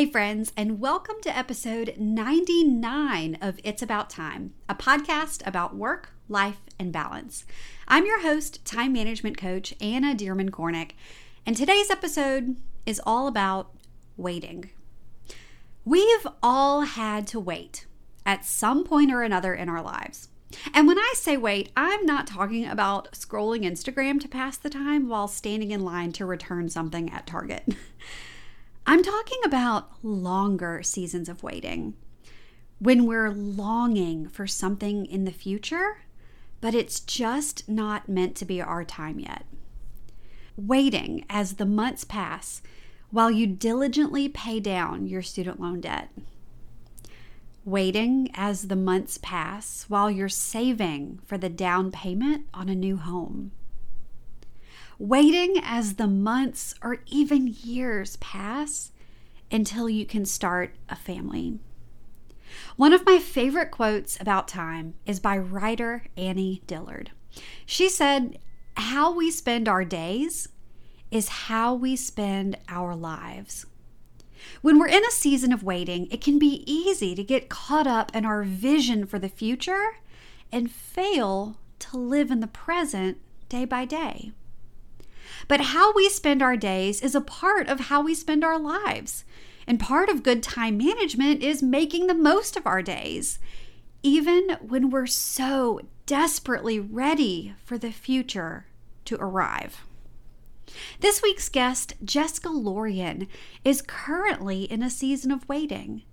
Hey, friends, and welcome to episode 99 of It's About Time, a podcast about work, life, and balance. I'm your host, time management coach Anna Dearmon Kornick, and today's episode is all about waiting. We've all had to wait at some point or another in our lives. And when I say wait, I'm not talking about scrolling Instagram to pass the time while standing in line to return something at Target. I'm talking about longer seasons of waiting. When we're longing for something in the future, but it's just not meant to be our time yet. Waiting as the months pass while you diligently pay down your student loan debt. Waiting as the months pass while you're saving for the down payment on a new home waiting as the months or even years pass until you can start a family. One of my favorite quotes about time is by writer Annie Dillard. She said, How we spend our days is how we spend our lives. When we're in a season of waiting, it can be easy to get caught up in our vision for the future and fail to live in the present day by day. But how we spend our days is a part of how we spend our lives. And part of good time management is making the most of our days, even when we're so desperately ready for the future to arrive. This week's guest, Jessica Lorian, is currently in a season of waiting.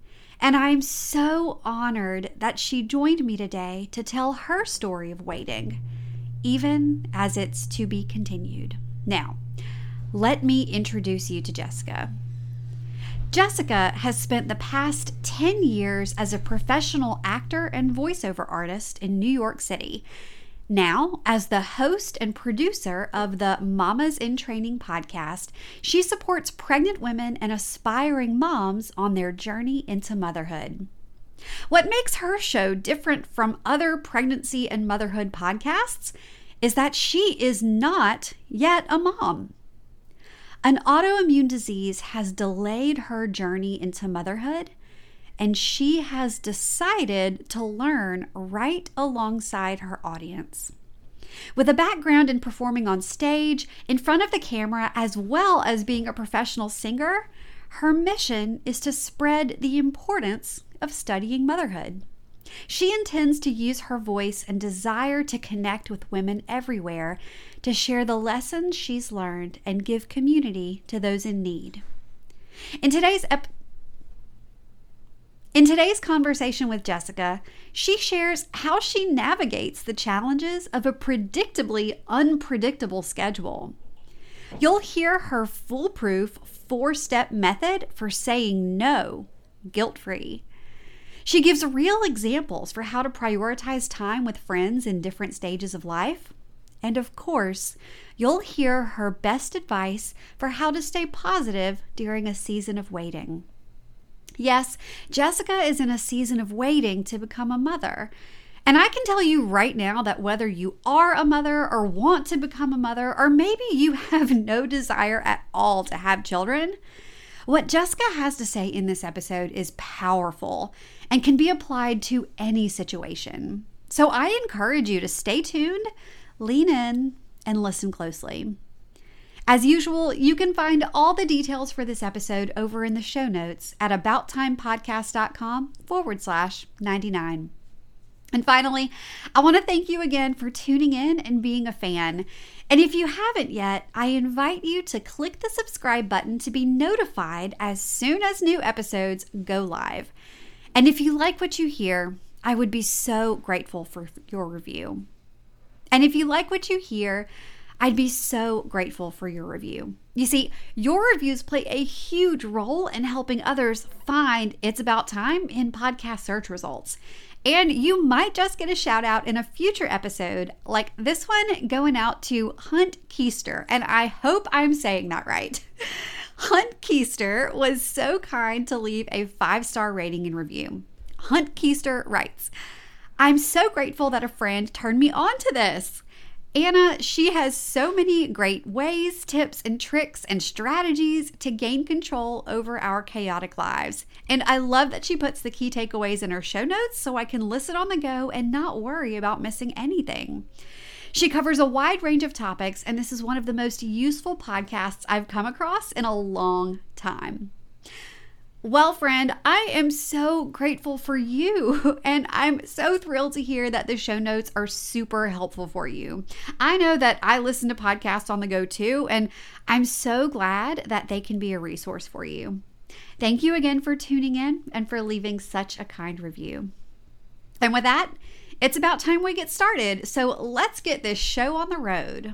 And I'm so honored that she joined me today to tell her story of waiting, even as it's to be continued. Now, let me introduce you to Jessica. Jessica has spent the past 10 years as a professional actor and voiceover artist in New York City. Now, as the host and producer of the Mamas in Training podcast, she supports pregnant women and aspiring moms on their journey into motherhood. What makes her show different from other pregnancy and motherhood podcasts is that she is not yet a mom. An autoimmune disease has delayed her journey into motherhood, and she has decided to learn right alongside her audience. With a background in performing on stage, in front of the camera, as well as being a professional singer, her mission is to spread the importance of studying motherhood. She intends to use her voice and desire to connect with women everywhere to share the lessons she's learned and give community to those in need. In today's ep- in today's conversation with Jessica, she shares how she navigates the challenges of a predictably unpredictable schedule. You'll hear her foolproof four step method for saying no guilt free. She gives real examples for how to prioritize time with friends in different stages of life. And of course, you'll hear her best advice for how to stay positive during a season of waiting. Yes, Jessica is in a season of waiting to become a mother. And I can tell you right now that whether you are a mother or want to become a mother, or maybe you have no desire at all to have children, what Jessica has to say in this episode is powerful and can be applied to any situation. So I encourage you to stay tuned, lean in, and listen closely. As usual, you can find all the details for this episode over in the show notes at abouttimepodcast.com forward slash 99. And finally, I want to thank you again for tuning in and being a fan. And if you haven't yet, I invite you to click the subscribe button to be notified as soon as new episodes go live. And if you like what you hear, I would be so grateful for your review. And if you like what you hear, I'd be so grateful for your review. You see, your reviews play a huge role in helping others find It's About Time in podcast search results. And you might just get a shout out in a future episode, like this one going out to Hunt Keister. And I hope I'm saying that right. Hunt Keister was so kind to leave a five star rating and review. Hunt Keister writes, I'm so grateful that a friend turned me on to this. Anna, she has so many great ways, tips, and tricks and strategies to gain control over our chaotic lives. And I love that she puts the key takeaways in her show notes so I can listen on the go and not worry about missing anything. She covers a wide range of topics, and this is one of the most useful podcasts I've come across in a long time. Well, friend, I am so grateful for you, and I'm so thrilled to hear that the show notes are super helpful for you. I know that I listen to podcasts on the go too, and I'm so glad that they can be a resource for you. Thank you again for tuning in and for leaving such a kind review. And with that, it's about time we get started, so let's get this show on the road.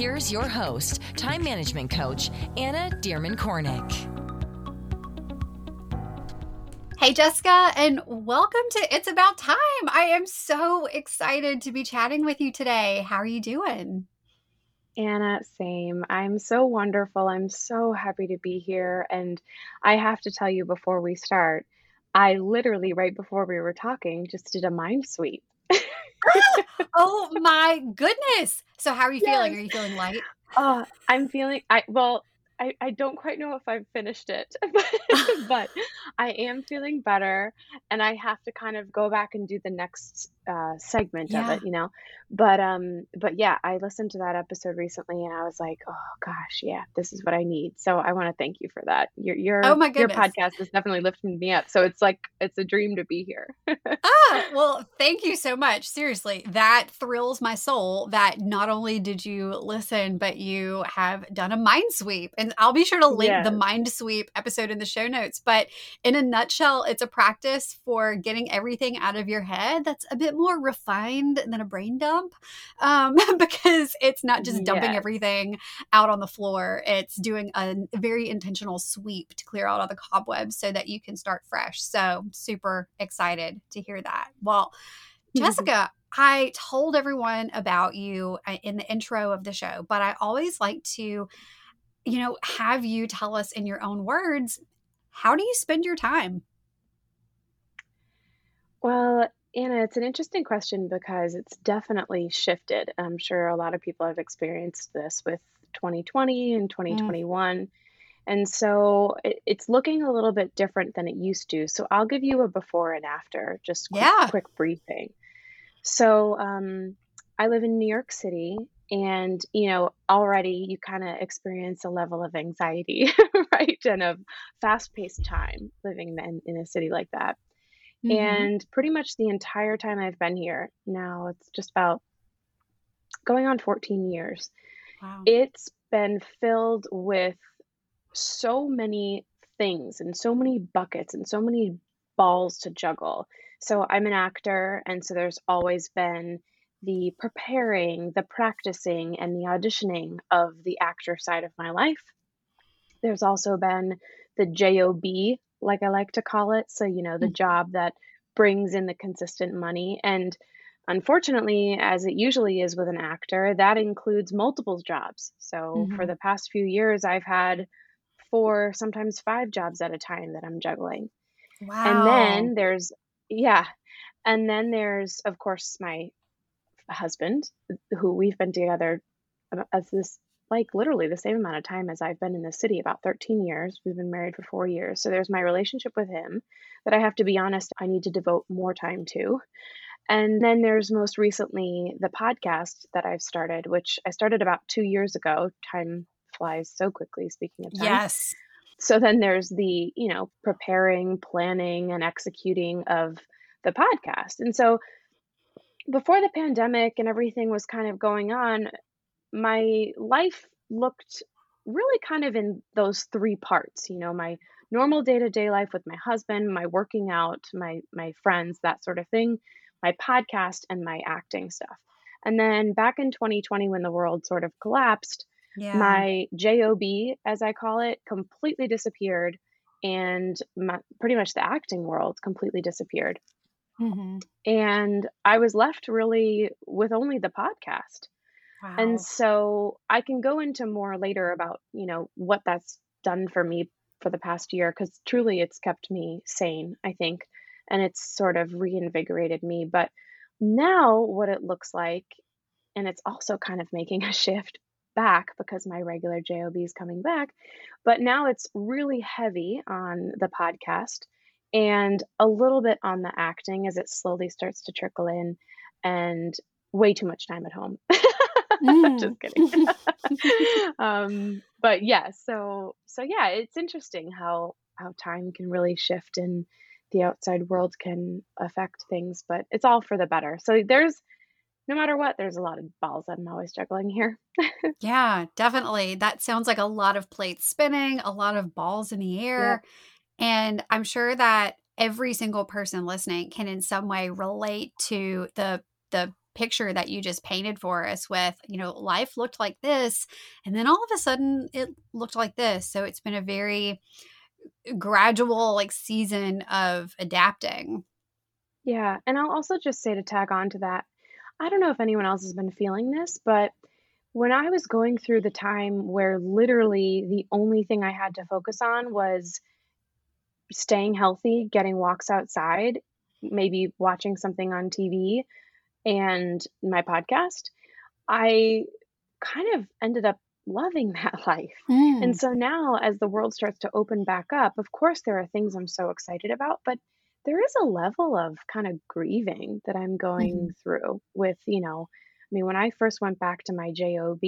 Here's your host, time management coach, Anna Dearmon Kornick. Hey, Jessica, and welcome to It's About Time. I am so excited to be chatting with you today. How are you doing? Anna, same. I'm so wonderful. I'm so happy to be here. And I have to tell you before we start, I literally, right before we were talking, just did a mind sweep. oh my goodness. So how are you feeling? Are you feeling light? Uh, I'm feeling I well, I, I don't quite know if I've finished it, but, but I am feeling better, and I have to kind of go back and do the next uh, segment of it, you know. But um, but yeah, I listened to that episode recently, and I was like, oh gosh, yeah, this is what I need. So I want to thank you for that. Your your Oh my your podcast has definitely lifted me up. So it's like it's a dream to be here. Ah, well, thank you so much. Seriously, that thrills my soul that not only did you listen, but you have done a mind sweep. And I'll be sure to link the mind sweep episode in the show notes. But in a nutshell, it's a practice for getting everything out of your head that's a bit more refined than a brain dump um, because it's not just dumping everything out on the floor. It's doing a very intentional sweep to clear out all the cobwebs so that you can start fresh. So, super excited to hear that. Well, Jessica, I told everyone about you uh, in the intro of the show, but I always like to, you know, have you tell us in your own words, how do you spend your time? Well, Anna, it's an interesting question because it's definitely shifted. I'm sure a lot of people have experienced this with 2020 and Mm, 2021. And so it, it's looking a little bit different than it used to. So I'll give you a before and after, just quick, yeah. quick briefing. So um, I live in New York City, and you know, already you kind of experience a level of anxiety, right? And of fast-paced time living in, in a city like that. Hmm And pretty much the entire time I've been here, now it's just about going on 14 years, Wow. it's been filled with so many things and so many buckets and so many balls to juggle. So I'm an actor, and so there's always been the preparing, the practicing, and the auditioning of the actor side of my life. There's also been the job, like I like to call it. So, you know, the Mm, job that brings in the consistent money. And unfortunately, as it usually is with an actor, that includes multiple jobs. So, for mhm. the past few years, I've had four, sometimes five jobs at a time that I'm juggling. Wow. And then there's, yeah. And then there's, of course, my husband, who we've been together as this, like literally the same amount of time as I've been in the city, about 13 years. We've been married for four years. So there's my relationship with him that I have to be honest, I need to devote more time to. And then there's most recently the podcast that I've started, which I started about two years ago. Time flies so quickly, speaking of time. Yes. So then there's the, you know, preparing, planning, and executing of the podcast. And so before the pandemic and everything was kind of going on, my life looked really kind of in those three parts, you know, my normal day-to-day life with my husband, my working out, my my friends, that sort of thing, my podcast and my acting stuff. And then back in 2020, when the world sort of collapsed, yeah. my JOB, as I call it, completely disappeared. And my, pretty much the acting world completely disappeared. Mm-hmm. And I was left really with only the podcast. Wow. And so I can go into more later about, you know, what that's done for me for the past year because truly it's kept me sane, I think, and it's sort of reinvigorated me. But now, what it looks like, and it's also kind of making a shift back because my regular JOB is coming back, but now it's really heavy on the podcast and a little bit on the acting as it slowly starts to trickle in and way too much time at home. Mm. Just kidding. um, but yeah, so so yeah, it's interesting how how time can really shift and the outside world can affect things, but it's all for the better. So there's no matter what, there's a lot of balls I'm always juggling here. yeah, definitely. That sounds like a lot of plates spinning, a lot of balls in the air. Yeah. And I'm sure that every single person listening can in some way relate to the the picture that you just painted for us with, you know, life looked like this. And then all of a sudden it looked like this. So it's been a very gradual like season of adapting. Yeah. And I'll also just say to tag on to that, I don't know if anyone else has been feeling this, but when I was going through the time where literally the only thing I had to focus on was staying healthy, getting walks outside, maybe watching something on TV, and my podcast, I kind of ended up loving that life. Mm. And so now, as the world starts to open back up, of course, there are things I'm so excited about, but there is a level of kind of grieving that I'm going mm-hmm. through with, you know, I mean, when I first went back to my JOB,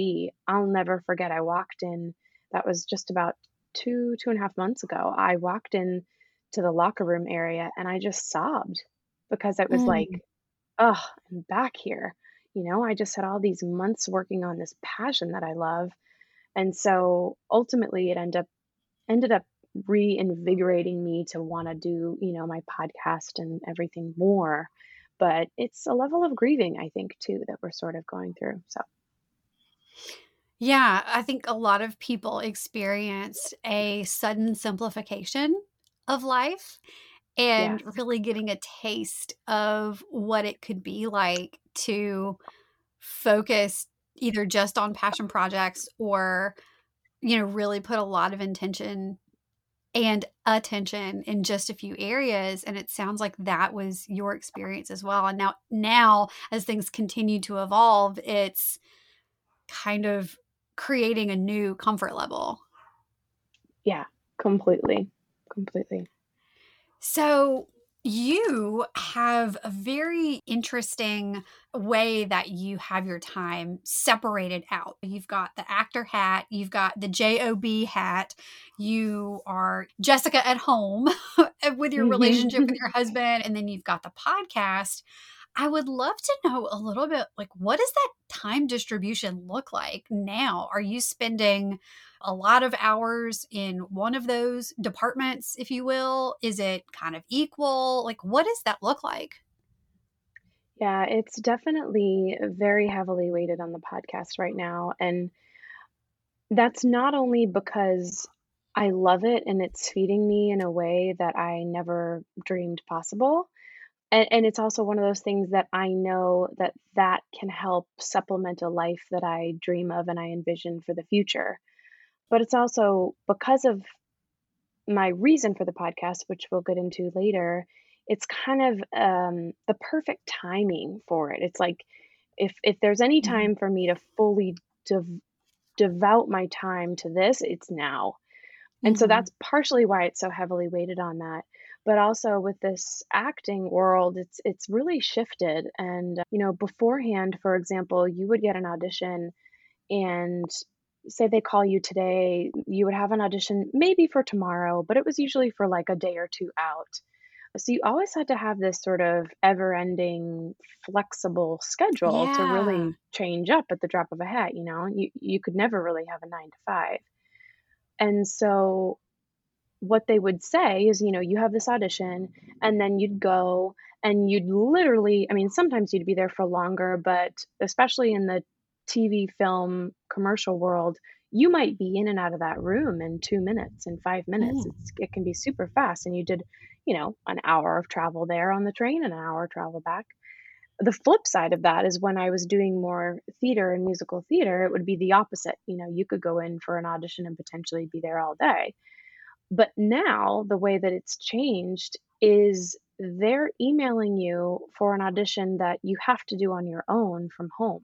I'll never forget. I walked in, that was just about two, two and a half months ago. I walked in to the locker room area and I just sobbed because it was mm. like oh, I'm back here. You know, I just had all these months working on this passion that I love. And so ultimately it ended up ended up reinvigorating me to want to do, you know, my podcast and everything more. But it's a level of grieving, I think, too, that we're sort of going through. So yeah, I think a lot of people experienced a sudden simplification of life and really getting a taste of what it could be like to focus either just on passion projects or you know really put a lot of intention and attention in just a few areas and it sounds like that was your experience as well and now now as things continue to evolve it's kind of creating a new comfort level. Yeah completely completely so, you have a very interesting way that you have your time separated out. You've got the actor hat, you've got the JOB hat, you are Jessica at home with your mm-hmm. relationship with your husband, and then you've got the podcast. I would love to know a little bit like what does that time distribution look like now? Are you spending a lot of hours in one of those departments, if you will? Is it kind of equal? Like, what does that look like? Yeah, it's definitely very heavily weighted on the podcast right now. And that's not only because I love it and it's feeding me in a way that I never dreamed possible. And, and it's also one of those things that I know that that can help supplement a life that I dream of and I envision for the future. But it's also because of my reason for the podcast, which we'll get into later, it's kind of um, the perfect timing for it. It's like if if there's any mm-hmm. time for me to fully dev- devote my time to this, it's now. And so mm-hmm. that's partially why it's so heavily weighted on that. But also with this acting world, it's it's really shifted. And you know, beforehand, for example, you would get an audition, and say they call you today, you would have an audition maybe for tomorrow, but it was usually for like a day or two out. So you always had to have this sort of ever ending flexible schedule yeah. to really change up at the drop of a hat, you know? You you could never really have a 9 to 5. And so what they would say is, you know, you have this audition, and then you'd go and you'd literally, I mean, sometimes you'd be there for longer, but especially in the TV, film, commercial world, you might be in and out of that room in two minutes, in five minutes. Mm. It's, it can be super fast. And you did, you know, an hour of travel there on the train and an hour of travel back. The flip side of that is when I was doing more theater and musical theater, it would be the opposite. You know, you could go in for an audition and potentially be there all day. But now the way that it's changed is they're emailing you for an audition that you have to do on your own from home.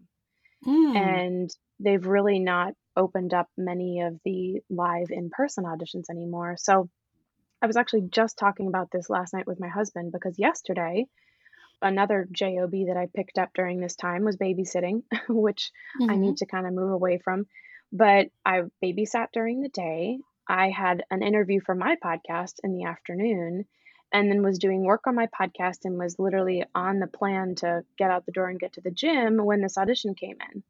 Mm. And they've really not opened up many of the live in person auditions anymore. So I was actually just talking about this last night with my husband because yesterday, another job that i picked up during this time was babysitting which i Mhm. need to kind of move away from but i babysat during the day i had an interview for my podcast in the afternoon and then was doing work on my podcast and was literally on the plan to get out the door and get to the gym when this audition came in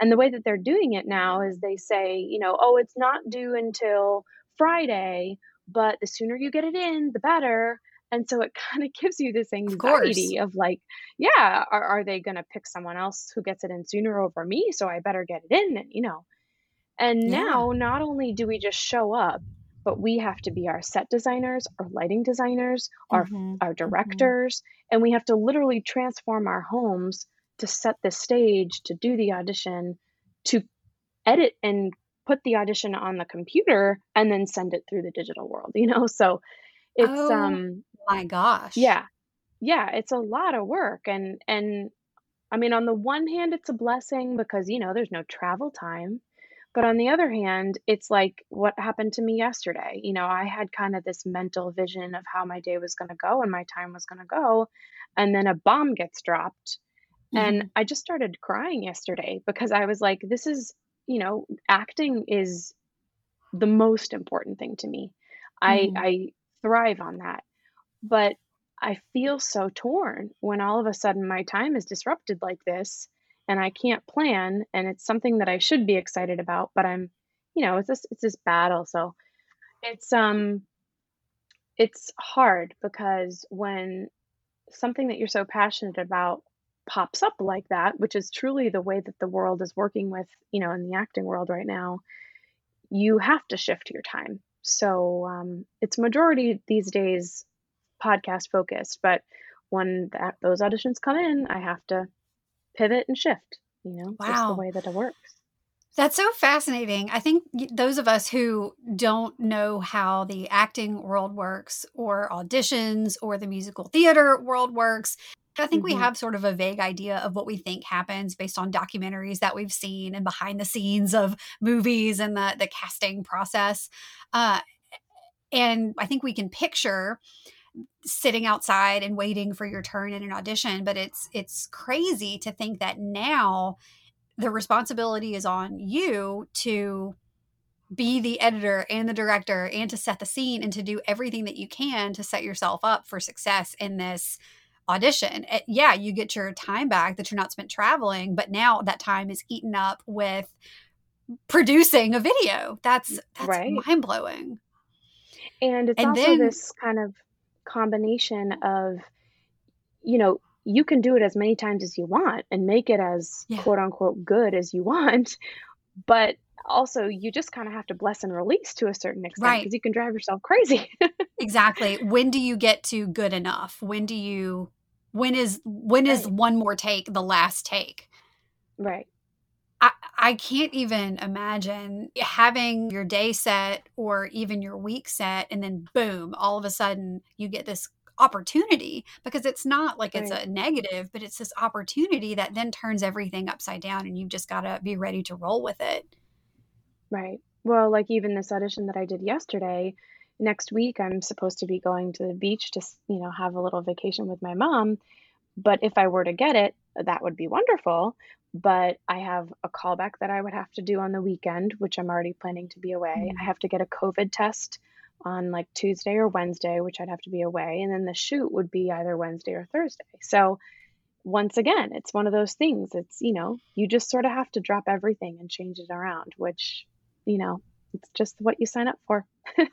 and the way that they're doing it now is they say you know oh it's not due until friday but the sooner you get it in the better and so it kind of gives you this Of anxiety of like, yeah, are, are they going to pick someone else who gets it in sooner over me? So I better get it in, and you know. And Yeah. now, not only do we just show up, but we have to be our set designers, our lighting designers, our Mhm. our Mhm. directors, and we have to literally transform our homes to set the stage, to do the audition, to edit and put the audition on the computer, and then send it through the digital world. You know, so it's Oh um my gosh. yeah yeah it's a lot of work and and i mean on the one hand it's a blessing because you know there's no travel time but on the other hand it's like what happened to me yesterday you know i had kind of this mental vision of how my day was going to go and my time was going to go and then a bomb gets dropped and Mhm. i just started crying yesterday because i was like this is you know acting is the most important thing to me i Mhm. i thrive on that but I feel so torn when all of a sudden my time is disrupted like this and I can't plan and it's something that I should be excited about, but I'm, you know, it's this it's this battle. So it's um it's hard because when something that you're so passionate about pops up like that, which is truly the way that the world is working with, you know, in the acting world right now, you have to shift your time. So um, it's majority these days podcast focused, but when that those auditions come in, I have to pivot and shift. You know, just the way that it works. That's so fascinating. I think those of us who don't know how the acting world works, or auditions, or the musical theater world works, I think we hmm have sort of a vague idea of what we think happens based on documentaries that we've seen and behind the scenes of movies and the the casting process. Uh, and I think we can picture sitting outside and waiting for your turn in an audition but it's it's crazy to think that now the responsibility is on you to be the editor and the director and to set the scene and to do everything that you can to set yourself up for success in this audition. Eh, Yeah, you get your time back that you're not spent traveling, but now that time is eaten up with producing a video. That's that's Right. mind blowing. And it's And also then this kind of combination of, you know, you can do it as many times as you want and make it as yeah, quote unquote good as you want, but also you just kind of have to bless and release to a certain extent right. because you can drive yourself crazy. Exactly. When do you get to good enough? When do you when is when is right. one more take the last take? Right. I, I can't even imagine having your day set or even your week set and then boom, all of a sudden you get this opportunity because it's not like it's a negative, but it's this opportunity that then turns everything upside down and you've just got to be ready to roll with it. Right. Well, like even this audition that I did yesterday, next week I'm supposed to be going to the beach to, you know, have a little vacation with my mom. But if I were to get it, that would be wonderful. But I have a callback that I would have to do on the weekend, which I'm already planning to be away. I Mm. have to get a COVID test on like Tuesday or Wednesday, which I'd have to be away. And then the shoot would be either Wednesday or Thursday. So once again, it's one of those things. It's, you know, you just sort of have to drop everything and change it around, which, you know, it's just what you sign up for.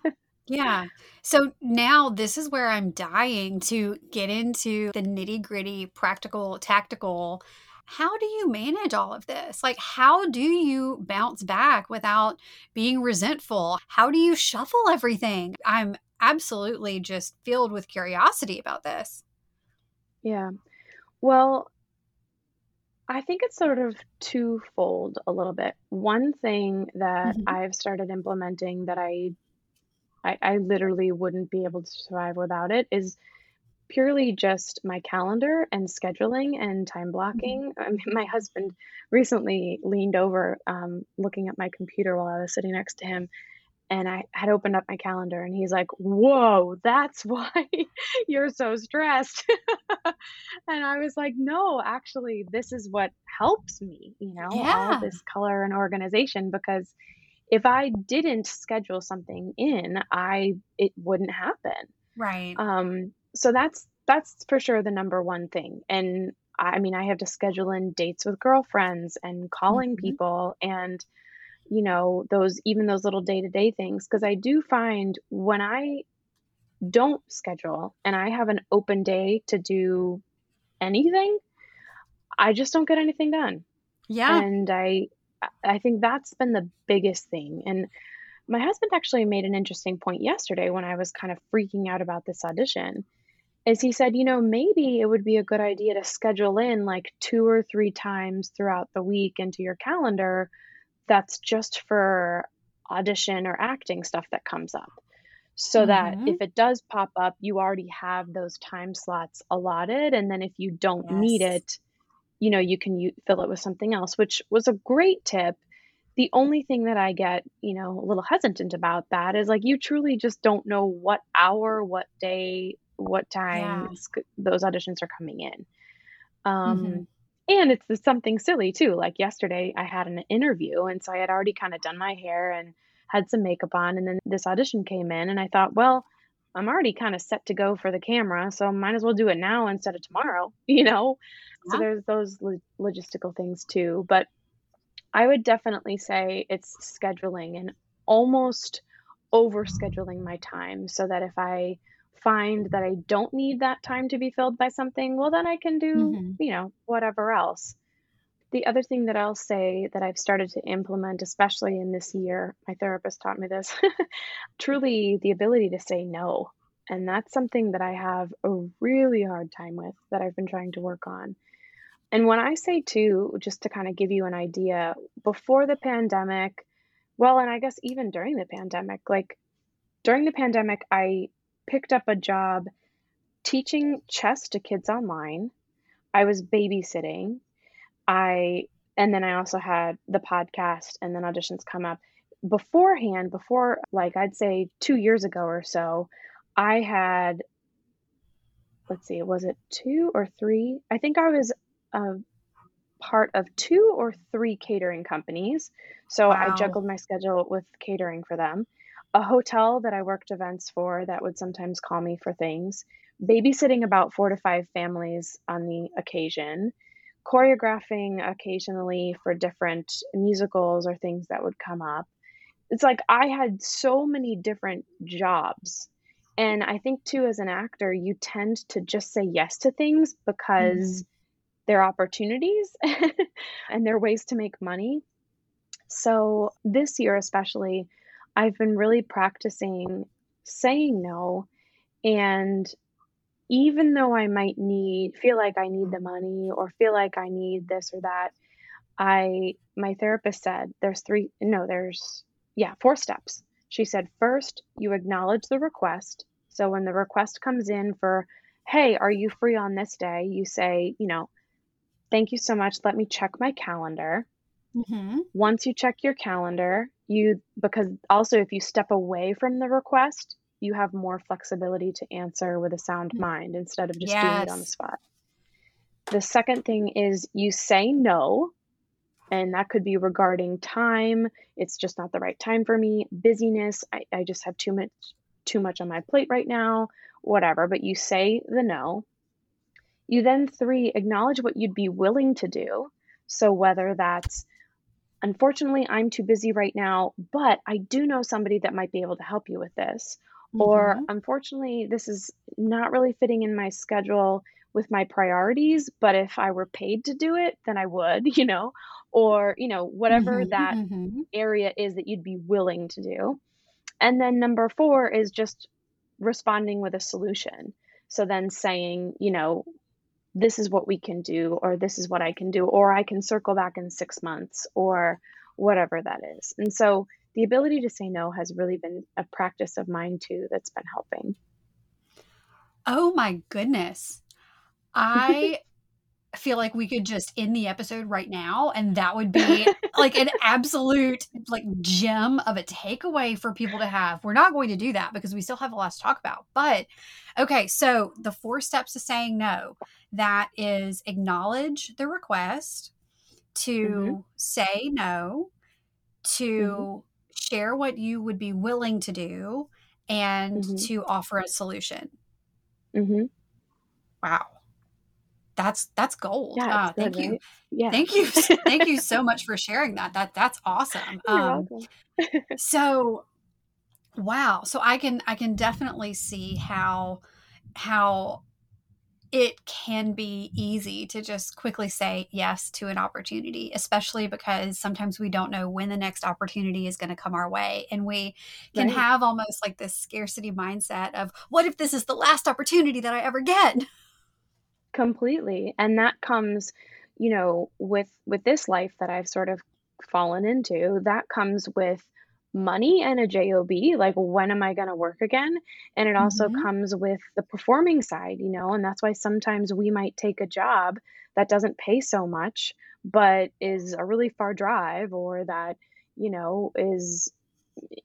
Yeah. So now this is where I'm dying to get into the nitty gritty, practical, tactical. How do you manage all of this? Like, how do you bounce back without being resentful? How do you shuffle everything? I'm absolutely just filled with curiosity about this. Yeah. Well, I think it's sort of twofold a little bit. One thing that Mhm. I've started implementing that I I, I literally wouldn't be able to survive without it is purely just my calendar and scheduling and time Mhm. blocking. I mean, my husband recently leaned over um, looking at my computer while I was sitting next to him, and I had opened up my calendar, and he's like, Whoa, that's why you're so stressed. and I was like, No, actually, this is what helps me, you know, all this color and organization because if I didn't schedule something in, I it wouldn't happen. Right. Um, so that's that's for sure the number one thing. And I mean, I have to schedule in dates with girlfriends and calling Mhm. people and you know, those even those little day-to-day things because I do find when I don't schedule and I have an open day to do anything, I just don't get anything done. Yeah. And I I think that's been the biggest thing. And my husband actually made an interesting point yesterday when I was kind of freaking out about this audition. Is he said, you know, maybe it would be a good idea to schedule in like two or three times throughout the week into your calendar that's just for audition or acting stuff that comes up. So that mm-hmm. if it does pop up, you already have those time slots allotted. And then if you don't need it, you know, you can u- fill it with something else, which was a great tip. The only thing that I get, you know, a little hesitant about that is like you truly just don't know what hour, what day, what time Yeah. those auditions are coming in. Mhm. Um, and it's something silly too. Like yesterday, I had an interview, and so I had already kind of done my hair and had some makeup on, and then this audition came in, and I thought, well, I'm already kind of set to go for the camera, so might as well do it now instead of tomorrow, you know? So there's those lo- logistical things too. But I would definitely say it's scheduling and almost over scheduling my time so that if I find that I don't need that time to be filled by something, well, then I can do, Mhm. you know, whatever else. The other thing that I'll say that I've started to implement, especially in this year, my therapist taught me this, truly the ability to say no. And that's something that I have a really hard time with that I've been trying to work on. And when I say too, just to kind of give you an idea, before the pandemic, well, and I guess even during the pandemic, like during the pandemic, I picked up a job teaching chess to kids online. I was babysitting. I and then I also had the podcast and then auditions come up. Beforehand, before like I'd say 2 years ago or so, I had let's see, was it 2 or 3? I think I was a part of 2 or 3 catering companies. So I juggled my schedule with catering for them. A hotel that I worked events for that would sometimes call me for things. Babysitting about 4 to 5 families on the occasion. Choreographing occasionally for different musicals or things that would come up. It's like I had so many different jobs. And I think too, as an actor, you tend to just say yes to things because Mhm. they're opportunities and they're ways to make money. So this year, especially, I've been really practicing saying no. And even though I might need, feel like I need the money or feel like I need this or that, I my therapist said there's three no, there's yeah, four steps. She said first, you acknowledge the request. So when the request comes in for, "Hey, are you free on this day?" you say, you know, "Thank you so much. Let me check my calendar." Mhm. Once you check your calendar, you because also if you step away from the request, you have more flexibility to answer with a sound Mm. mind instead of just doing it on the spot. The second thing is you say no and that could be regarding time. It's just not the right time for me. Busyness. I, I just have too much too much on my plate right now. Whatever. But you say the no. You then three acknowledge what you'd be willing to do. So whether that's unfortunately I'm too busy right now, but I do know somebody that might be able to help you with this. or Mhm. unfortunately, this is not really fitting in my schedule with my priorities, but if I were paid to do it, then I would, you know, or, you know, whatever Mhm. that Mhm. area is that you'd be willing to do. And then number 4 is just responding with a solution. So then saying, you know, this is what we can do, or this is what I can do, or I can circle back in six months, or whatever that is. And so the ability to say no has really been a practice of mine too that's been helping. Oh my goodness. I feel like we could just end the episode right now and that would be like an absolute like gem of a takeaway for people to have. We're not going to do that because we still have a lot to talk about. But okay, so the four steps to saying no that is acknowledge the request, to Mhm. say no, to share what you would be willing to do, and Mhm. to offer a solution. hmm Wow. That's that's gold. Yeah, Uh, thank you. right? Yeah. Thank you. Thank you so much for sharing that. That that's awesome. Um, so wow. So I can I can definitely see how how it can be easy to just quickly say yes to an opportunity, especially because sometimes we don't know when the next opportunity is going to come our way. And we can Right. have almost like this scarcity mindset of what if this is the last opportunity that I ever get? Completely. And that comes, you know, with with this life that I've sort of fallen into, that comes with money and a job, like when am I going to work again? And it also Mhm. comes with the performing side, you know, and that's why sometimes we might take a job that doesn't pay so much, but is a really far drive or that, you know, is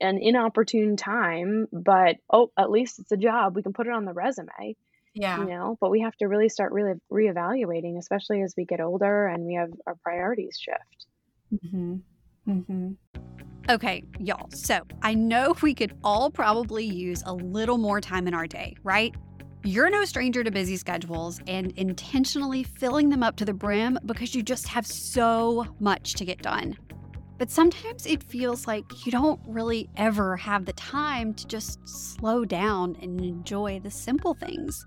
an inopportune time, but oh, at least it's a job. We can put it on the resume you Yeah. know but we have to really start really reevaluating especially as we get older and we have our priorities shift Mm-hmm. Mm-hmm. Okay, y'all. So I know we could all probably use a little more time in our day, right? You're no stranger to busy schedules and intentionally filling them up to the brim because you just have so much to get done. But sometimes it feels like you don't really ever have the time to just slow down and enjoy the simple things.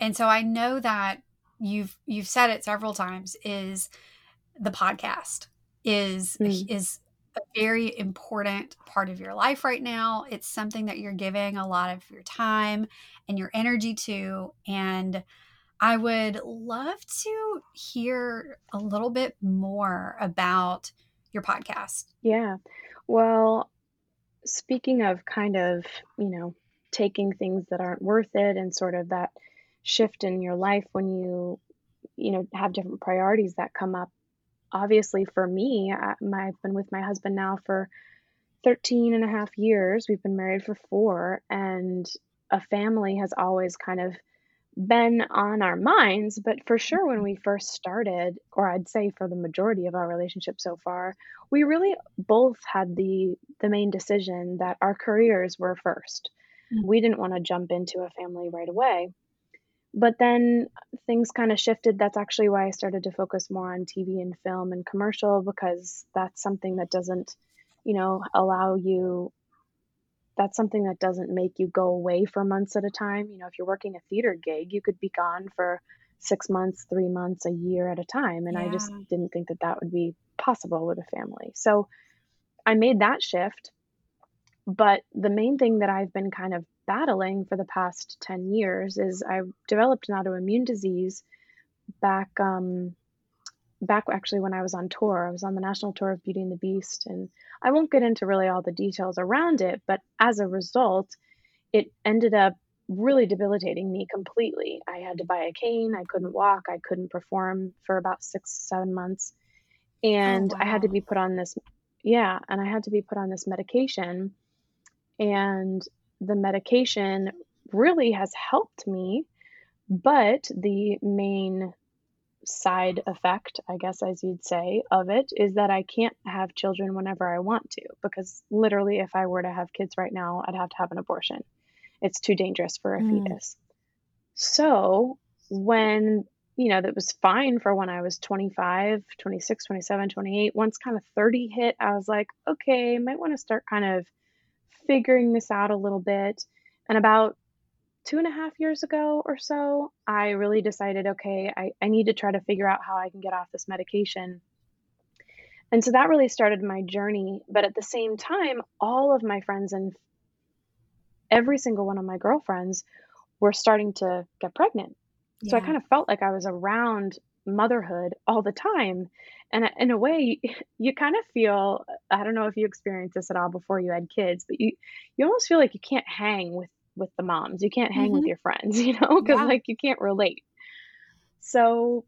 And so I know that you've you've said it several times is the podcast is Mm. is a very important part of your life right now. It's something that you're giving a lot of your time and your energy to and I would love to hear a little bit more about your podcast. yeah well speaking of kind of you know taking things that aren't worth it and sort of that shift in your life when you you know have different priorities that come up obviously for me, I, my, I've been with my husband now for 13 and a half years. We've been married for four, and a family has always kind of been on our minds. But for sure, when we first started, or I'd say for the majority of our relationship so far, we really both had the the main decision that our careers were 1st Mm. We didn't want to jump into a family right away. But then things kind of shifted. That's actually why I started to focus more on TV and film and commercial because that's something that doesn't, you know, allow you that's something that doesn't make you go away for months at a time. You know, if you're working a theater gig, you could be gone for 6 months, 3 months, a year at a time, and I just didn't think that that would be possible with a family. So, I made that shift, but the main thing that I've been kind of battling for the past 10 years is I developed an autoimmune disease back um back actually when I was on tour. I was on the national tour of Beauty and the Beast and I won't get into really all the details around it, but as a result, it ended up really debilitating me completely. I had to buy a cane, I couldn't walk, I couldn't perform for about 6 7 months Oh, and I had to be put on this yeah, and I had to be put on this medication and the medication really has helped me, but the main side effect, I guess, as you'd say, of it is that I can't have children whenever I want to because literally, if I were to have kids right now, I'd have to have an abortion. It's too dangerous for a Mm. fetus. So, when you know, that was fine for when I was 25, 26, 27, 28. Once kind of 30 hit, I was like, okay, might want to start kind of figuring this out a little bit. And about two and a half years ago or so, I really decided, okay, I, I need to try to figure out how I can get off this medication. And so that really started my journey. But at the same time, all of my friends and every single one of my girlfriends were starting to get pregnant. So I kind of felt like I was around motherhood all the time. And in a way, you kind of feel, I don't know if you experienced this at all before you had kids, but you you almost feel like you can't hang with with the moms. You can't hang with Mhm. your friends, you know, because Yeah. like you can't relate. So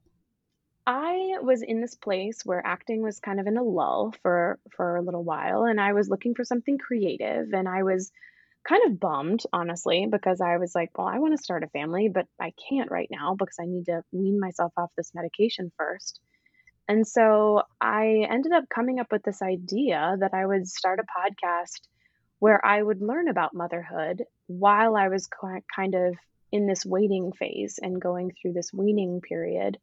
I was in this place where acting was kind of in a lull for for a little while, and I was looking for something creative, and I was kind of bummed, honestly, because I was like, well, I want to start a family, but I can't right now because I need to wean myself off this medication first. And so I ended up coming up with this idea that I would start a podcast where I would learn about motherhood while I was kind of in this waiting phase and going through this weaning period.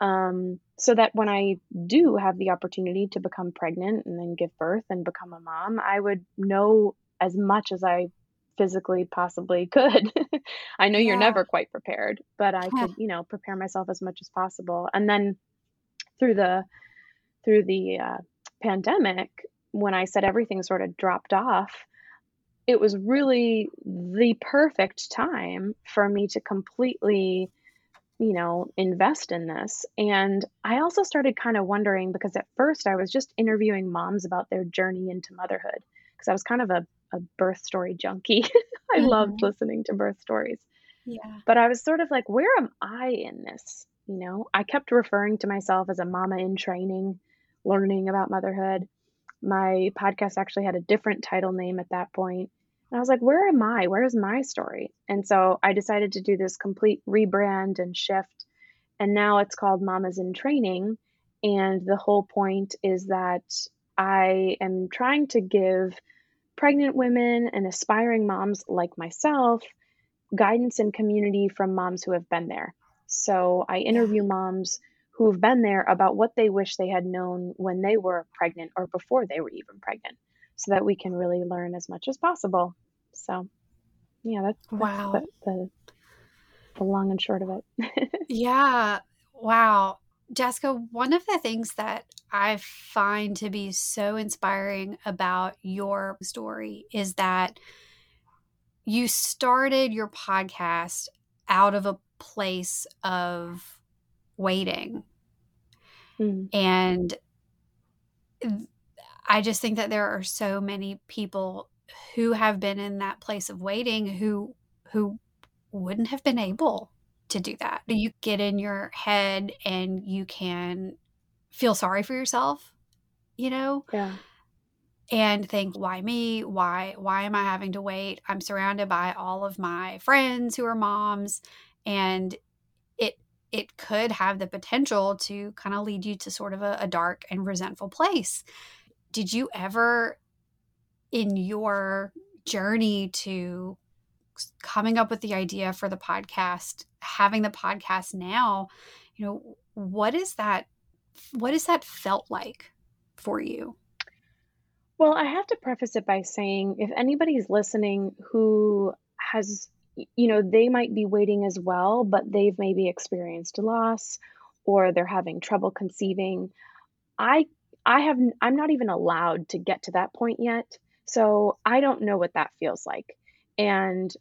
Um, so that when I do have the opportunity to become pregnant and then give birth and become a mom, I would know as much as I physically possibly could. I know you're never quite prepared, but I could, you know, prepare myself as much as possible. And then through the through the uh, pandemic, when I said everything sort of dropped off, it was really the perfect time for me to completely, you know, invest in this. And I also started kind of wondering because at first I was just interviewing moms about their journey into motherhood because I was kind of a, a birth story junkie. I loved Mhm. listening to birth stories. Yeah. But I was sort of like, where am I in this? You know, I kept referring to myself as a mama in training, learning about motherhood. My podcast actually had a different title name at that point. And I was like, where am I? Where is my story? And so I decided to do this complete rebrand and shift. And now it's called Mamas in Training. And the whole point is that I am trying to give pregnant women and aspiring moms like myself guidance and community from moms who have been there. So I interview moms who have been there about what they wish they had known when they were pregnant or before they were even pregnant so that we can really learn as much as possible. So, yeah, that's that's Wow. the the, the long and short of it. Yeah. Wow. Jessica, one of the things that I find to be so inspiring about your story is that you started your podcast out of a place of waiting. Mm, And I just think that there are so many people who have been in that place of waiting who who wouldn't have been able to do that. You get in your head and you can feel sorry for yourself, you know? Yeah. And think, why me? Why why am I having to wait? I'm surrounded by all of my friends who are moms and it it could have the potential to kind of lead you to sort of a, a dark and resentful place. Did you ever in your journey to coming up with the idea for the podcast, having the podcast now, you know, what is that what has that felt like for you? Well, I have to preface it by saying if anybody's listening who has, you know, they might be waiting as well, but they've maybe experienced loss or they're having trouble conceiving. I I have I'm not even allowed to get to that point yet. So I don't know what that feels like. And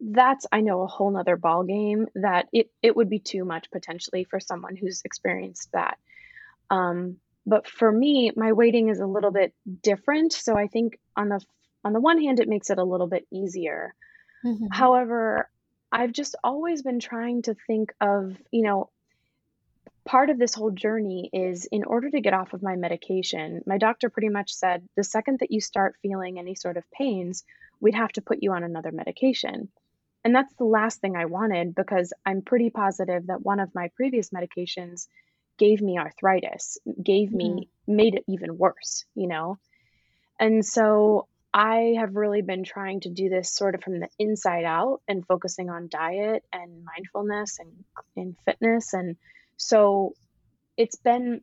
that's I know a whole nother ball game that it it would be too much potentially for someone who's experienced that. Um, but for me, my waiting is a little bit different. So I think on the on the one hand, it makes it a little bit easier. Mm-hmm. However, I've just always been trying to think of, you know, part of this whole journey is in order to get off of my medication, my doctor pretty much said the second that you start feeling any sort of pains, we'd have to put you on another medication. And that's the last thing I wanted because I'm pretty positive that one of my previous medications gave me arthritis, gave me, mm-hmm. made it even worse, you know? And so I have really been trying to do this sort of from the inside out and focusing on diet and mindfulness and, and fitness. And so it's been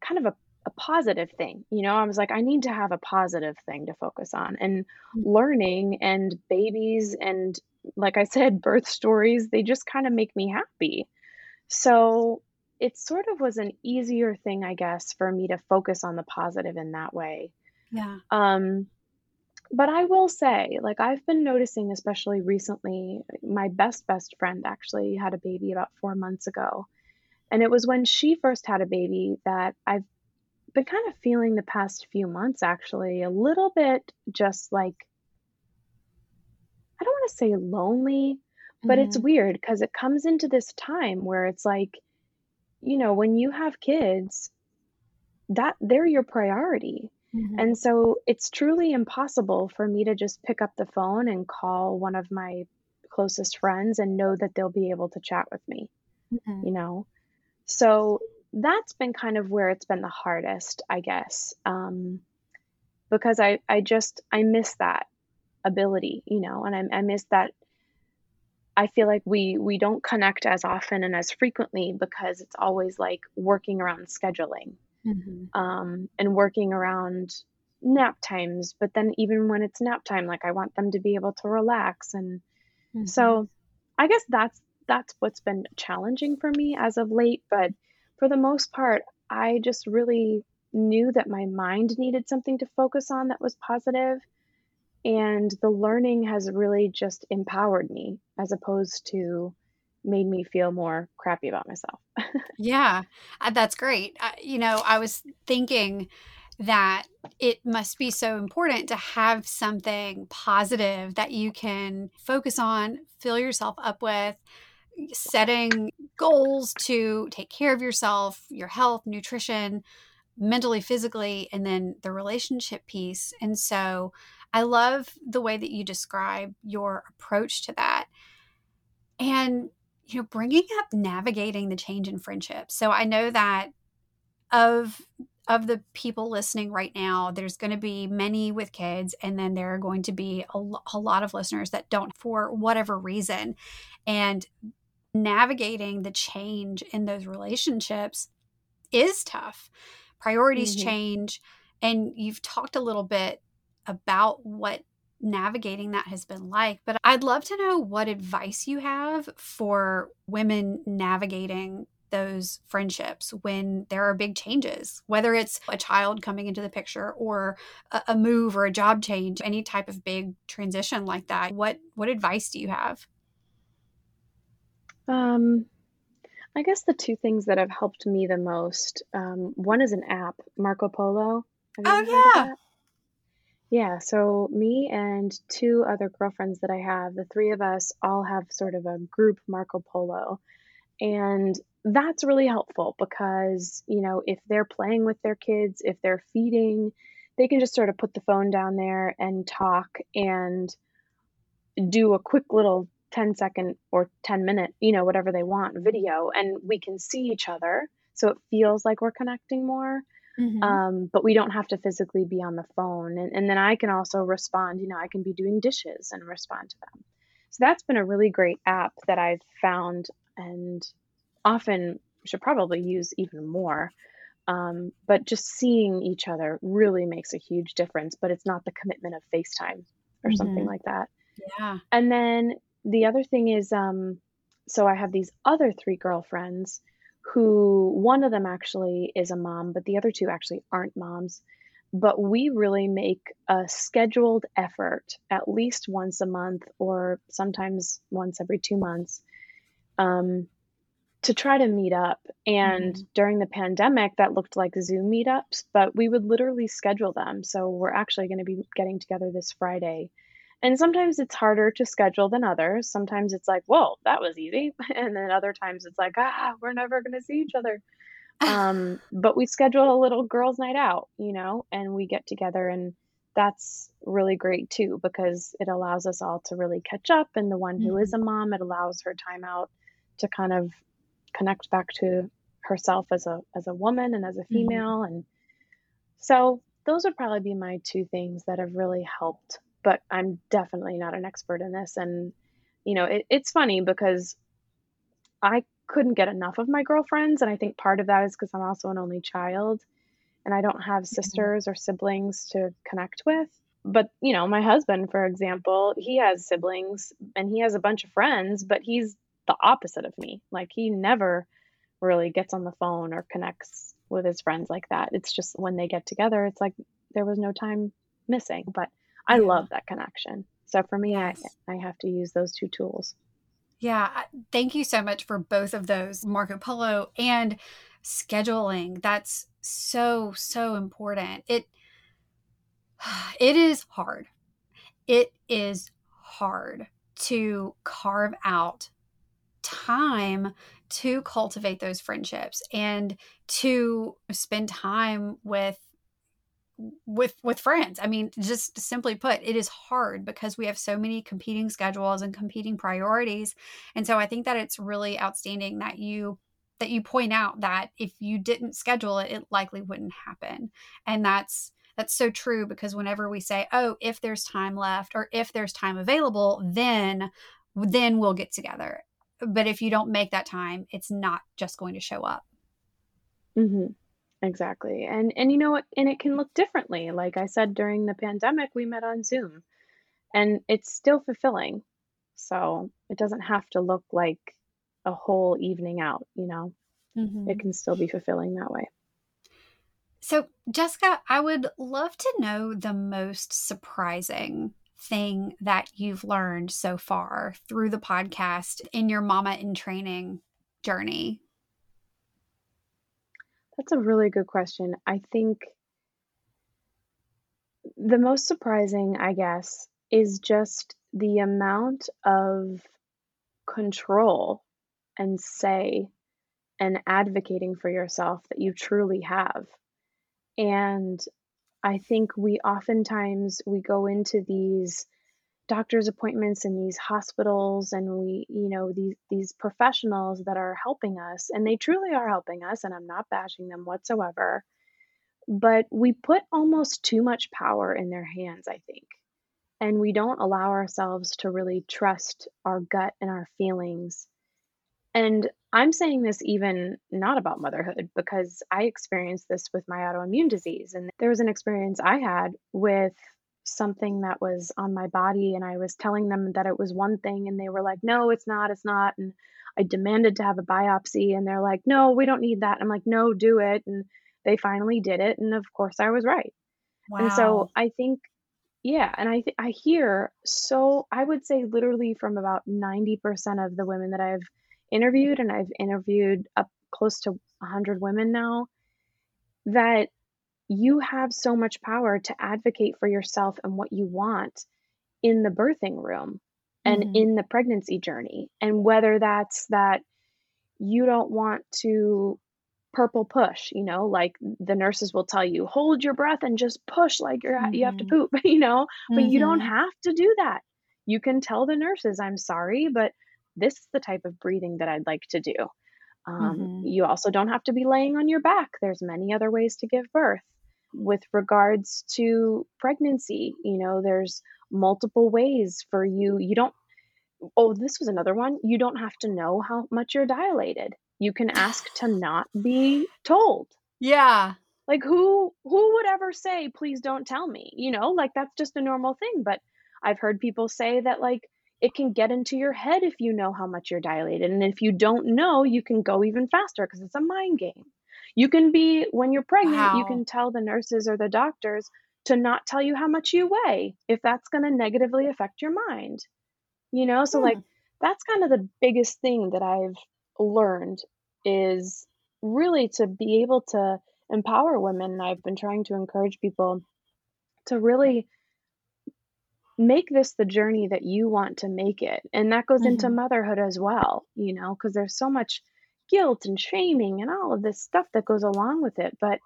kind of a, a positive thing. You know, I was like, I need to have a positive thing to focus on. And mm-hmm. learning and babies and like I said, birth stories, they just kind of make me happy. So it sort of was an easier thing, I guess, for me to focus on the positive in that way. Yeah. Um, but I will say, like, I've been noticing, especially recently, my best, best friend actually had a baby about four months ago. And it was when she first had a baby that I've been kind of feeling the past few months, actually, a little bit just like I don't want to say lonely, but it's mm-hmm. weird because it comes into this time where it's like, you know, when you have kids, that they're your priority. Mm-hmm. And so it's truly impossible for me to just pick up the phone and call one of my closest friends and know that they'll be able to chat with me, mm-hmm. you know? So that's been kind of where it's been the hardest, I guess. Um, because I, I just, I miss that ability, you know, and I, I miss that. I feel like we we don't connect as often and as frequently because it's always like working around scheduling mm-hmm. um, and working around nap times. But then even when it's nap time, like I want them to be able to relax, and mm-hmm. so I guess that's that's what's been challenging for me as of late. But for the most part, I just really knew that my mind needed something to focus on that was positive and the learning has really just empowered me as opposed to made me feel more crappy about myself. yeah, uh, that's great. Uh, you know, I was thinking that it must be so important to have something positive that you can focus on, fill yourself up with, setting goals to take care of yourself, your health, nutrition, mentally, physically, and then the relationship piece. And so I love the way that you describe your approach to that. And, you know, bringing up navigating the change in friendship. So I know that of of the people listening right now, there's going to be many with kids, and then there are going to be a, a lot of listeners that don't for whatever reason. And navigating the change in those relationships is tough. Priorities mm-hmm. change. And you've talked a little bit about what navigating that has been like. But I'd love to know what advice you have for women navigating those friendships when there are big changes, whether it's a child coming into the picture or a, a move or a job change, any type of big transition like that. What what advice do you have? Um, I guess the two things that have helped me the most. Um, one is an app, Marco Polo. oh yeah, yeah, so me and two other girlfriends that I have, the three of us all have sort of a group Marco Polo. And that's really helpful because, you know, if they're playing with their kids, if they're feeding, they can just sort of put the phone down there and talk and do a quick little 10 second or 10 minute, you know, whatever they want video, and we can see each other. So it feels like we're connecting more. Mhm. Um, but we don't have to physically be on the phone. And, and then I can also respond, you know, I can be doing dishes and respond to them. So that's been a really great app that I've found and often should probably use even more. Um, but just seeing each other really makes a huge difference, but it's not the commitment of FaceTime or something Mhm. like that. Yeah. And then the other thing is, um, so I have these other three girlfriends who one of them actually is a mom, but the other two actually aren't moms. But we really make a scheduled effort at least once a month or sometimes once every two months um, to try to meet up. And Mhm. during the pandemic, that looked like Zoom meetups, but we would literally schedule them. So we're actually going to be getting together this Friday. And sometimes it's harder to schedule than others. Sometimes it's like, whoa, that was easy. And then other times it's like, ah, we're never going to see each other. Um, but we schedule a little girls' night out, you know, and we get together. And that's really great too, because it allows us all to really catch up. And the one who is a mom, it allows her time out to kind of connect back to herself as a as a woman and as a Mhm. female and so those would probably be my two things that have really helped but i'm definitely not an expert in this. And you know it, it's funny because i couldn't get enough of my girlfriends. And i think part of that is because i'm also an only child and i don't have mm-hmm. sisters or siblings to connect with. But you know my husband for example he has siblings and he has a bunch of friends but he's the opposite of me. Like he never really gets on the phone or connects with his friends like that. It's just when they get together it's like there was no time missing. But i love that connection so for me Yes. i i have to use those two tools Yeah, thank you so much for both of those, Marco Polo and scheduling. That's so so important. It it is hard. It is hard to carve out time to cultivate those friendships and to spend time with with with friends. I mean, just simply put, it is hard because we have so many competing schedules and competing priorities. And so I think that it's really outstanding that you that you point out that if you didn't schedule it, it likely wouldn't happen. And that's that's so true because whenever we say, "Oh, if there's time left or if there's time available, then then we'll get together." But if you don't make that time, it's not just going to show up. hmm Exactly. And and you know what? And it can look differently. Like I said during the pandemic, we met on Zoom and it's still fulfilling. So it doesn't have to look like a whole evening out, you know. It mm-hmm. can still be fulfilling that way. So, Jessica, I would love to know the most surprising thing that you've learned so far through the podcast in your Mama in Training journey. That's a really good question. I think the most surprising, I guess, is just the amount of control and say and advocating for yourself that you truly have. And I think we oftentimes we go into these doctor's appointments in these hospitals and we you know these these professionals that are helping us and they truly are helping us and I'm not bashing them whatsoever but we put almost too much power in their hands I think and we don't allow ourselves to really trust our gut and our feelings and I'm saying this even not about motherhood because I experienced this with my autoimmune disease. And there was an experience I had with something that was on my body, and I was telling them that it was one thing, and they were like, no, it's not, it's not. And I demanded to have a biopsy, and they're like, no, we don't need that. I'm like, no, do it. And they finally did it. And of course, I was right. Wow. And so I think, yeah, and I th- I hear so I would say literally from about 90% of the women that I've interviewed, and I've interviewed up close to 100 women now, that you have so much power to advocate for yourself and what you want in the birthing room and Mhm. in the pregnancy journey. And whether that's that you don't want to purple push, you know, like the nurses will tell you, hold your breath and just push like you're you have to Mhm. poop, you know, but you don't Mhm. have to do that. You can tell the nurses, I'm sorry, but this is the type of breathing that I'd like to do. Um, Mhm. you also don't have to be laying on your back. There's many other ways to give birth. With regards to pregnancy, you know, there's multiple ways for you. You don't Oh, this was another one. You don't have to know how much you're dilated. You can ask to not be told. Yeah. Like who who would ever say, "Please don't tell me?" You know, like that's just a normal thing, but I've heard people say that like it can get into your head if you know how much you're dilated, and if you don't know, you can go even faster because it's a mind game. You can be when you're pregnant, you can tell the nurses or the doctors to not tell you how much you weigh if that's going to negatively affect your mind. You know, so like Hmm. that's kind of the biggest thing that I've learned is really to be able to empower women. And I've been trying to encourage people to really make this the journey that you want to make it. And that goes into Mhm. motherhood as well, you know, because there's so much guilt and shaming and all of this stuff that goes along with it. But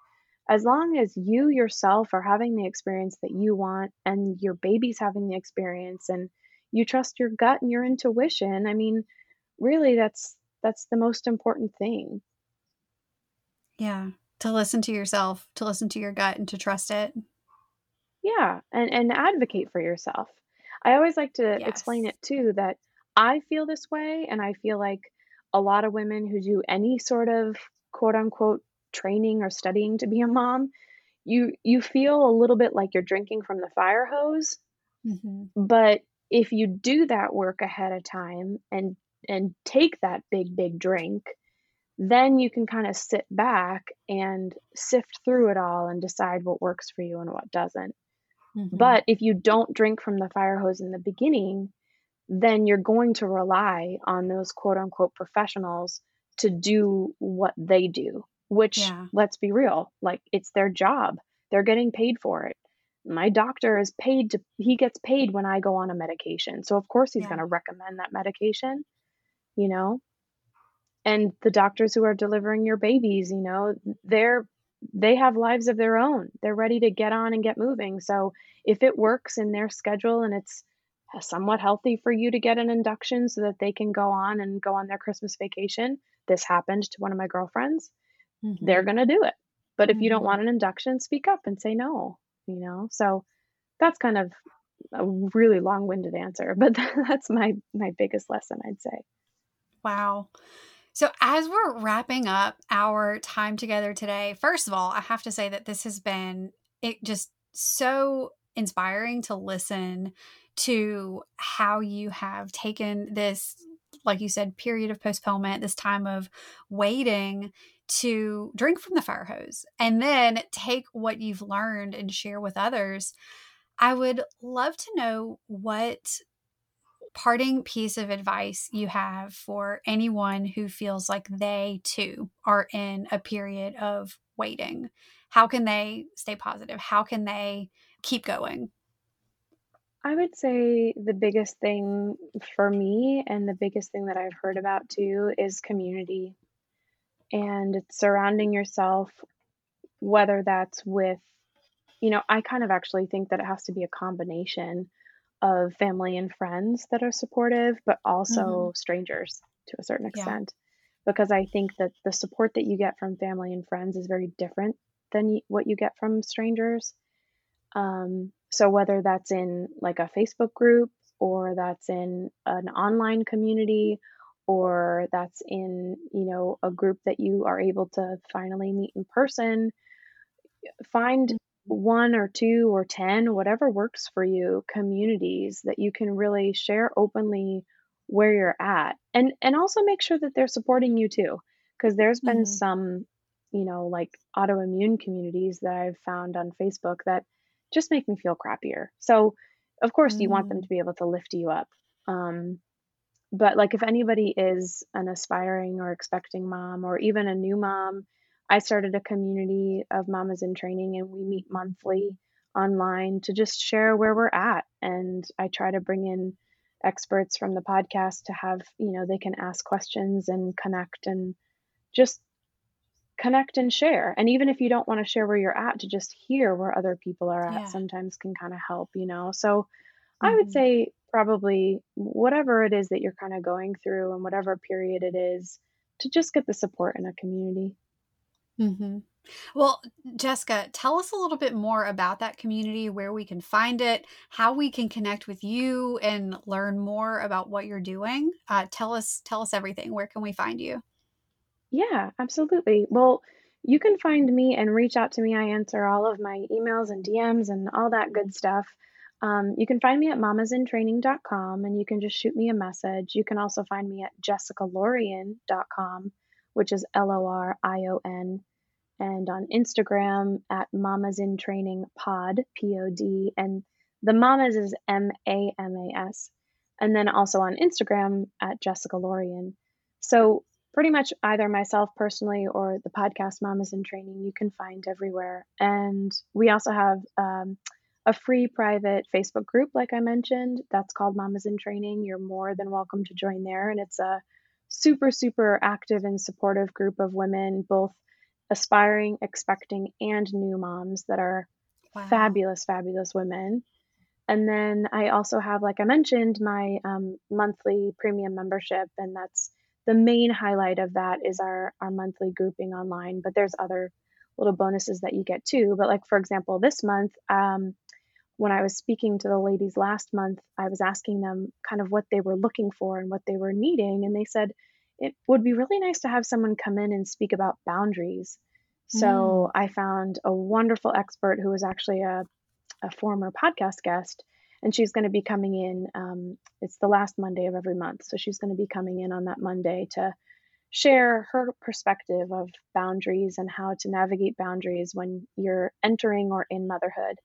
as long as you yourself are having the experience that you want and your baby's having the experience and you trust your gut and your intuition, I mean, really that's that's the most important thing. Yeah. To listen to yourself, to listen to your gut and to trust it. Yeah, and and advocate for yourself. I always like to explain it too that I feel this way and I feel like a lot of women who do any sort of quote unquote training or studying to be a mom, you you feel a little bit like you're drinking from the fire hose, Mhm. but if you do that work ahead of time and and take that big big drink, then you can kind of sit back and sift through it all and decide what works for you and what doesn't. Mhm. But if you don't drink from the fire hose in the beginning, then you're going to rely on those quote unquote professionals to do what they do, which, Yeah. let's be real, like it's their job. They're getting paid for it. My doctor is paid to, he gets paid when I go on a medication. So, of course, he's Yeah. going to recommend that medication, you know? And the doctors who are delivering your babies, you know, they're they have lives of their own. They're ready to get on and get moving. So if it works in their schedule and it's somewhat healthy for you to get an induction so that they can go on and go on their Christmas vacation, this happened to one of my girlfriends, they're Mhm. going to do it. But if you don't Mhm. want an induction, speak up and say no, you know? So that's kind of a really long-winded answer, but that's my my biggest lesson, I'd say. Wow. So, as we're wrapping up our time together today, first of all, I have to say that this has been it just so inspiring to listen to how you have taken this, like you said, period of postponement, this time of waiting to drink from the fire hose and then take what you've learned and share with others. I would love to know what parting piece of advice you have for anyone who feels like they too are in a period of waiting? How can they stay positive? How can they keep going? I would say the biggest thing for me and the biggest thing that I've heard about too is community and it's surrounding yourself, whether that's with, you know, I kind of actually think that it has to be a combination of family and friends that are supportive, but also mm-hmm. strangers to a certain Yeah. extent. Because I think that the support that you get from family and friends is very different than what you get from strangers. Um, so whether that's in like a Facebook group or that's in an online community or that's in, you know, a group that you are able to finally meet in person, find one or two or 10, whatever works for you, communities that you can really share openly where you're at. And and also make sure that they're supporting you too, because there's been Mhm. some, you know, like autoimmune communities that I've found on Facebook that just make me feel crappier. So, of course, you want them Mm. to be able to lift you up. Um, but like if anybody is an aspiring or expecting mom or even a new mom, I started a community of mamas in training and we meet monthly online to just share where we're at. And I try to bring in experts from the podcast to have, you know, they can ask questions and connect and just connect and share. And even if you don't want to share where you're at, to just hear where other people are at Yeah. sometimes can kind of help, you know. So I would Mhm. say probably whatever it is that you're kind of going through and whatever period it is, to just get the support in a community. hmm Well, Jessica, tell us a little bit more about that community, where we can find it, how we can connect with you, and learn more about what you're doing. Uh, tell us, tell us everything. Where can we find you? Yeah, absolutely. Well, you can find me and reach out to me. I answer all of my emails and DMs and all that good stuff. Um, you can find me at mamasintraining.com and you can just shoot me a message. You can also find me at jessicalorion.com, which is L O R I O N, and on Instagram at Mamas in Training Pod, P O D, and the Mamas is M A M A S, and then also on Instagram at Jessica Lorion. So pretty much either myself personally or the podcast Mamas in Training you can find everywhere. And we also have um, a free private Facebook group, like I mentioned, that's called Mamas in Training. You're more than welcome to join there. And it's a super, super active and supportive group of women, both aspiring, expecting, and new moms that are Wow. fabulous, fabulous women. And then I also have, like I mentioned, my um, monthly premium membership, and that's the main highlight of that is our our monthly grouping online. But there's other little bonuses that you get too. But like for example, this month, um, when I was speaking to the ladies last month, I was asking them kind of what they were looking for and what they were needing, and they said it would be really nice to have someone come in and speak about boundaries. So I found a wonderful expert who was actually a, a former podcast guest, and she's going to be coming in. Um, it's the last Monday of every month. So she's going to be coming in on that Monday to share her perspective of boundaries and how to navigate boundaries when you're entering or in motherhood.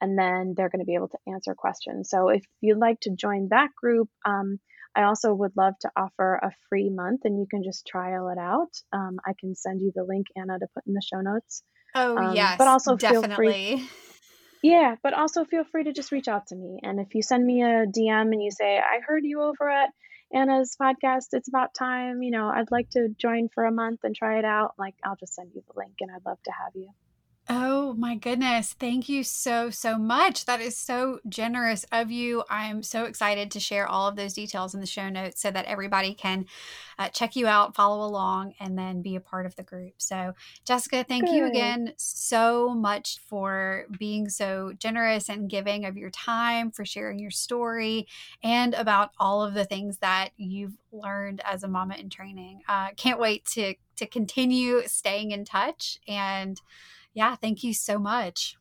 And then they're going to be able to answer questions. So if you'd like to join that group, um, I also would love to offer a free month and you can just trial it out. Um, I can send you the link, Anna, to put in the show notes. Oh, Um, yes. but also feel free- definitely. Yeah, but also feel free to just reach out to me. And if you send me a DM and you say, I heard you over at Anna's podcast, it's about time, you know, I'd like to join for a month and try it out, like I'll just send you the link and I'd love to have you. Oh my goodness. Thank you so, so much. That is so generous of you. I'm so excited to share all of those details in the show notes so that everybody can uh, check you out, follow along, and then be a part of the group. So, Jessica, thank you again so much for being so generous and giving of your time, for sharing your story, and about all of the things that you've learned as a mama in training. Uh, can't wait to to continue staying in touch and yeah, thank you so much.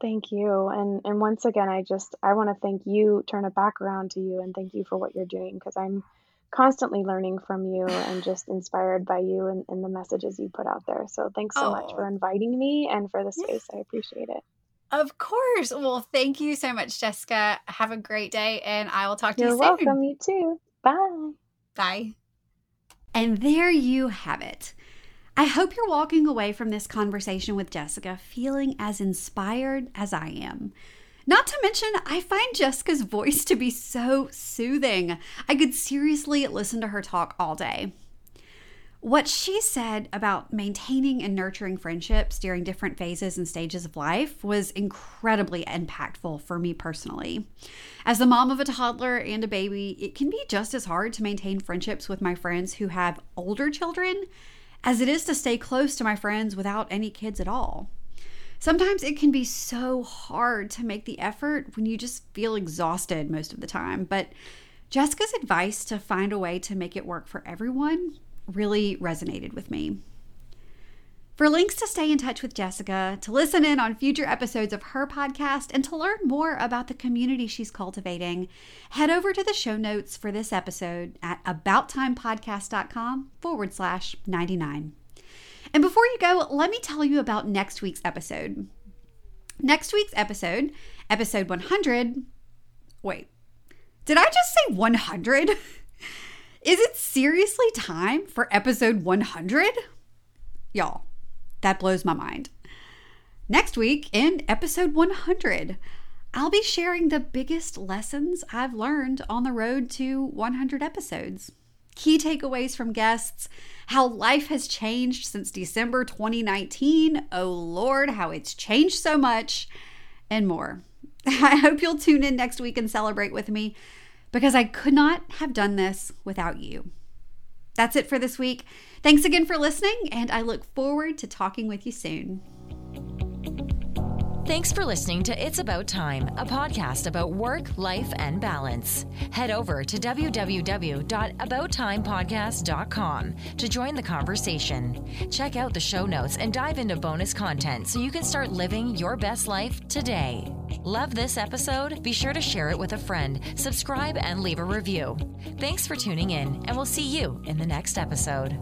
Thank you. And and once again, I just I want to thank you, turn it back around to you and thank you for what you're doing because I'm constantly learning from you and just inspired by you and, and the messages you put out there. So thanks so much Oh. for inviting me and for the space. I appreciate it. Of course. Well, thank you so much, Jessica. Have a great day, and I will talk to You're you soon. welcome. You too. Bye. Bye. And there you have it. I hope you're walking away from this conversation with Jessica feeling as inspired as I am. Not to mention, I find Jessica's voice to be so soothing. I could seriously listen to her talk all day. What she said about maintaining and nurturing friendships during different phases and stages of life was incredibly impactful for me personally. As the mom of a toddler and a baby, it can be just as hard to maintain friendships with my friends who have older children as it is to stay close to my friends without any kids at all. Sometimes it can be so hard to make the effort when you just feel exhausted most of the time, but Jessica's advice to find a way to make it work for everyone really resonated with me. For links to stay in touch with Jessica, to listen in on future episodes of her podcast, and to learn more about the community she's cultivating, head over to the show notes for this episode at abouttimepodcast.com forward slash 99. And before you go, let me tell you about next week's episode. Next week's episode, episode 100. Wait, did I just say 100? Is it seriously time for episode 100? Y'all, that blows my mind. Next week, in episode 100, I'll be sharing the biggest lessons I've learned on the road to 100 episodes. Key takeaways from guests, how life has changed since December 2019. Oh Lord, how it's changed so much, and more. I hope you'll tune in next week and celebrate with me because I could not have done this without you. That's it for this week. Thanks again for listening, and I look forward to talking with you soon. Thanks for listening to It's About Time, a podcast about work, life, and balance. Head over to www.abouttimepodcast.com to join the conversation. Check out the show notes and dive into bonus content so you can start living your best life today. Love this episode? Be sure to share it with a friend, subscribe, and leave a review. Thanks for tuning in, and we'll see you in the next episode.